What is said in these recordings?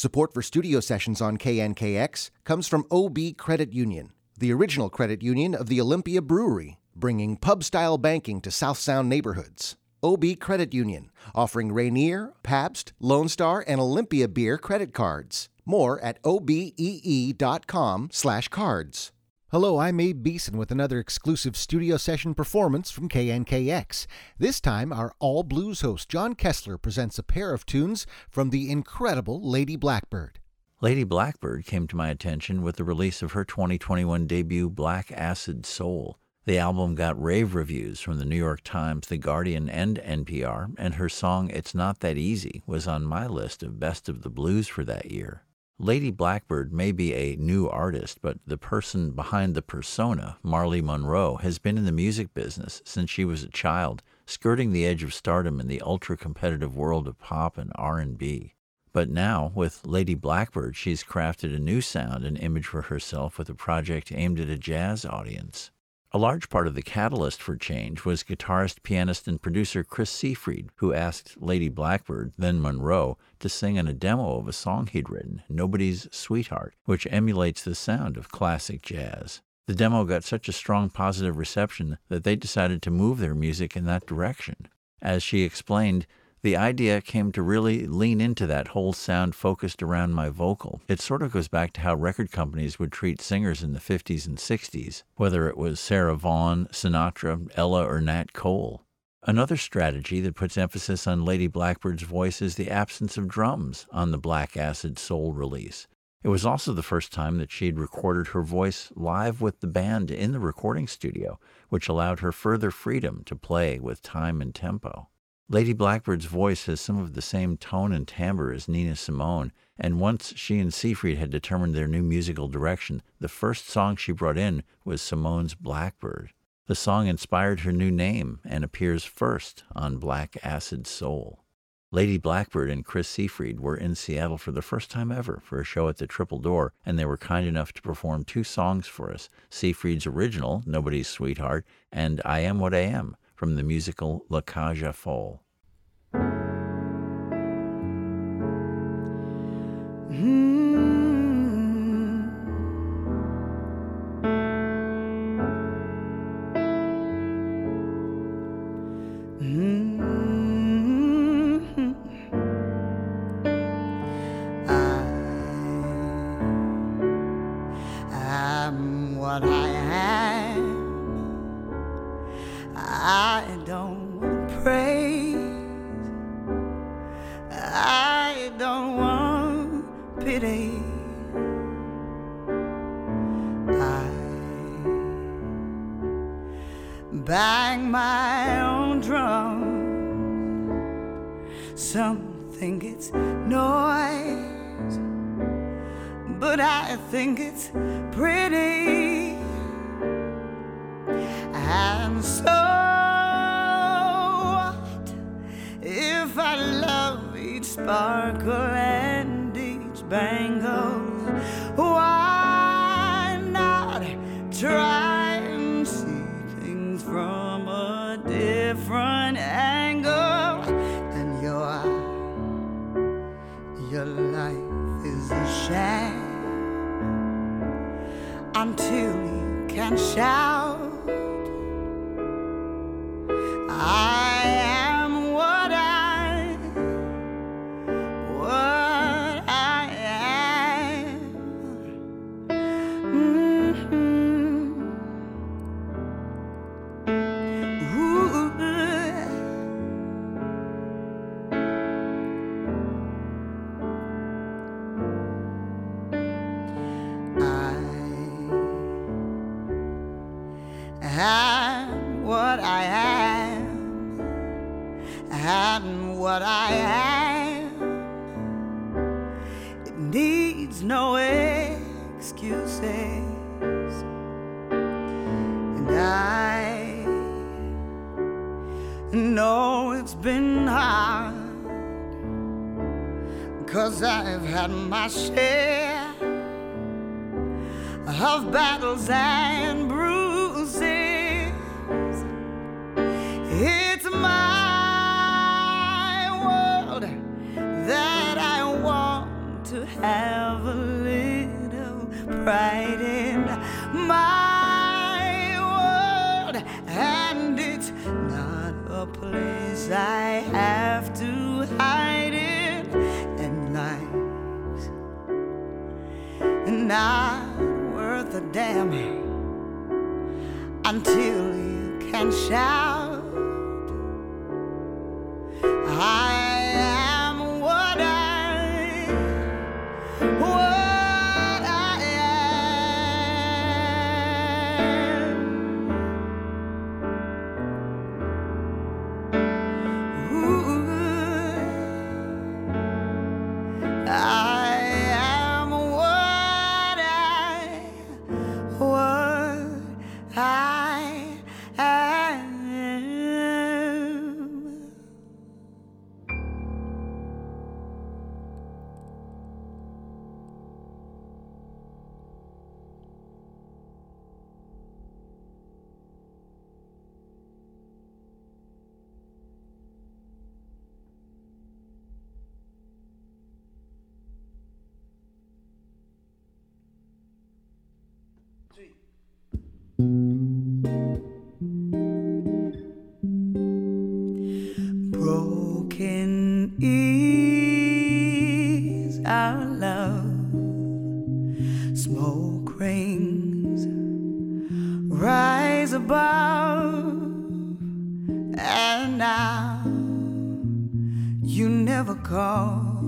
Support for studio sessions on KNKX comes from OB Credit Union, the original credit union of the Olympia Brewery, bringing pub style banking to South Sound neighborhoods. OB Credit Union, offering Rainier, Pabst, Lone Star, and Olympia beer credit cards. More at obee.com/cards. Hello, I'm Abe Beeson with another exclusive studio session performance from KNKX. This time, our all blues host John Kessler presents a pair of tunes from the incredible Lady Blackbird. Lady Blackbird came to my attention with the release of her 2021 debut, Black Acid Soul. The album got rave reviews from the New York Times, The Guardian, and NPR, and her song It's Not That Easy was on my list of best of the blues for that year. Lady Blackbird may be a new artist, but the person behind the persona, Marley Munroe, has been in the music business since she was a child, skirting the edge of stardom in the ultra-competitive world of pop and R&B. But now, with Lady Blackbird, she's crafted a new sound and image for herself with a project aimed at a jazz audience. A large part of the catalyst for change was guitarist, pianist, and producer Chris Seefried, who asked Lady Blackbird, then Munroe, to sing on a demo of a song he'd written, Nobody's Sweetheart, which emulates the sound of classic jazz. The demo got such a strong positive reception that they decided to move their music in that direction. As she explained, the idea came to really lean into that whole sound focused around my vocal. It sort of goes back to how record companies would treat singers in the 50s and 60s, whether it was Sarah Vaughan, Sinatra, Ella, or Nat Cole. Another strategy that puts emphasis on Lady Blackbird's voice is the absence of drums on the Black Acid Soul release. It was also the first time that she had recorded her voice live with the band in the recording studio, which allowed her further freedom to play with time and tempo. Lady Blackbird's voice has some of the same tone and timbre as Nina Simone, and once she and Seefried had determined their new musical direction, the first song she brought in was Simone's Blackbird. The song inspired her new name and appears first on Black Acid Soul. Lady Blackbird and Chris Seefried were in Seattle for the first time ever for a show at the Triple Door, and they were kind enough to perform two songs for us Seefried's original, Nobody's Sweetheart, and I Am What I Am, from the musical La Cage aux pity. I bang my own drum. Some think it's noise, but I think it's pretty. And so, what if I love each sparkle each bangle? Why not try and see things from a different angle? And your your life is a sham until you can shout. What I am. It needs no excuses, and I know it's been hard. Cause I've had my share of battles and to have a little pride in my world, and it's not a place I have to hide in, and life's not worth a damn until you can shout. Broken is our love. Smoke rings rise above, and now you never call,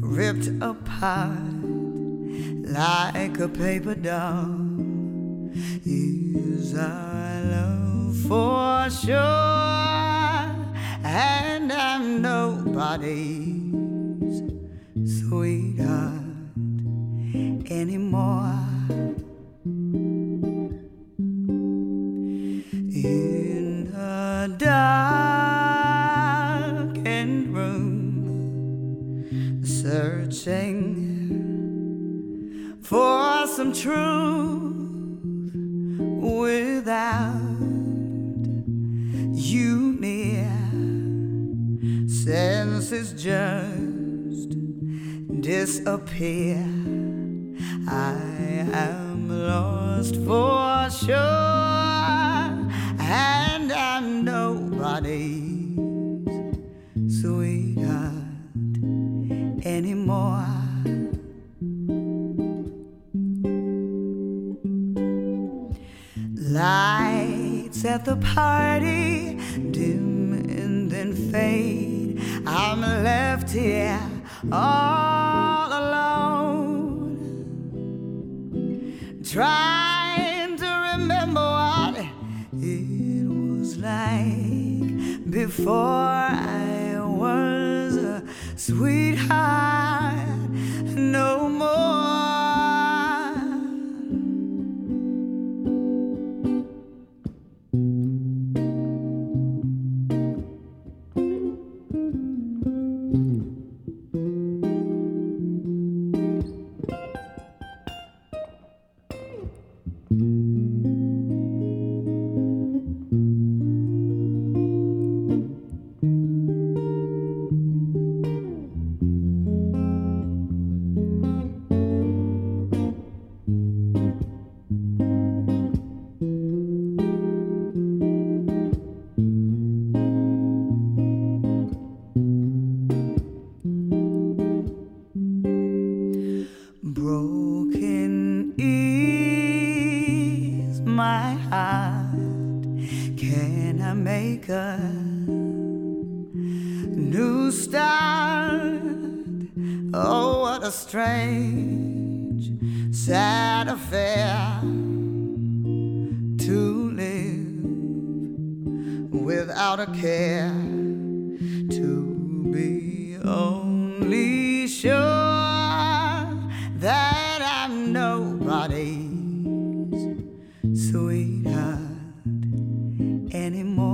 ripped apart like a paper doll. Is our love for sure? And I'm nobody's sweetheart anymore. For some truth without you near. Senses just disappear. I am lost for sure, and I'm nobody's sweetheart anymore. At the party dim and then fade. I'm left here all alone, trying to remember what it was like before I was a sweetheart a strange, sad affair to live without a care to be only sure that I'm nobody's sweetheart anymore.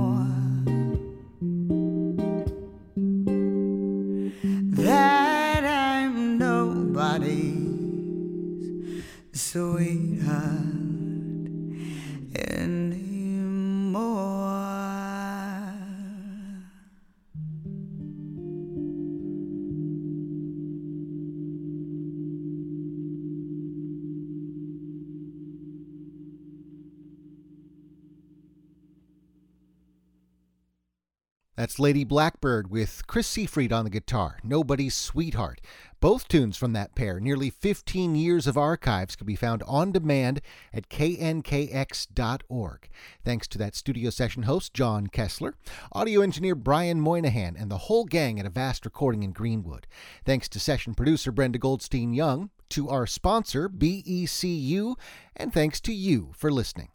That's Lady Blackbird with Chris Seefried on the guitar, Nobody's Sweetheart. Both tunes from that pair, nearly 15 years of archives, can be found on demand at knkx.org. Thanks to that studio session host, John Kessler, audio engineer Brian Moynihan, and the whole gang at Avast Recording in Greenwood. Thanks to session producer Brenda Goldstein Young, to our sponsor, BECU, and thanks to you for listening.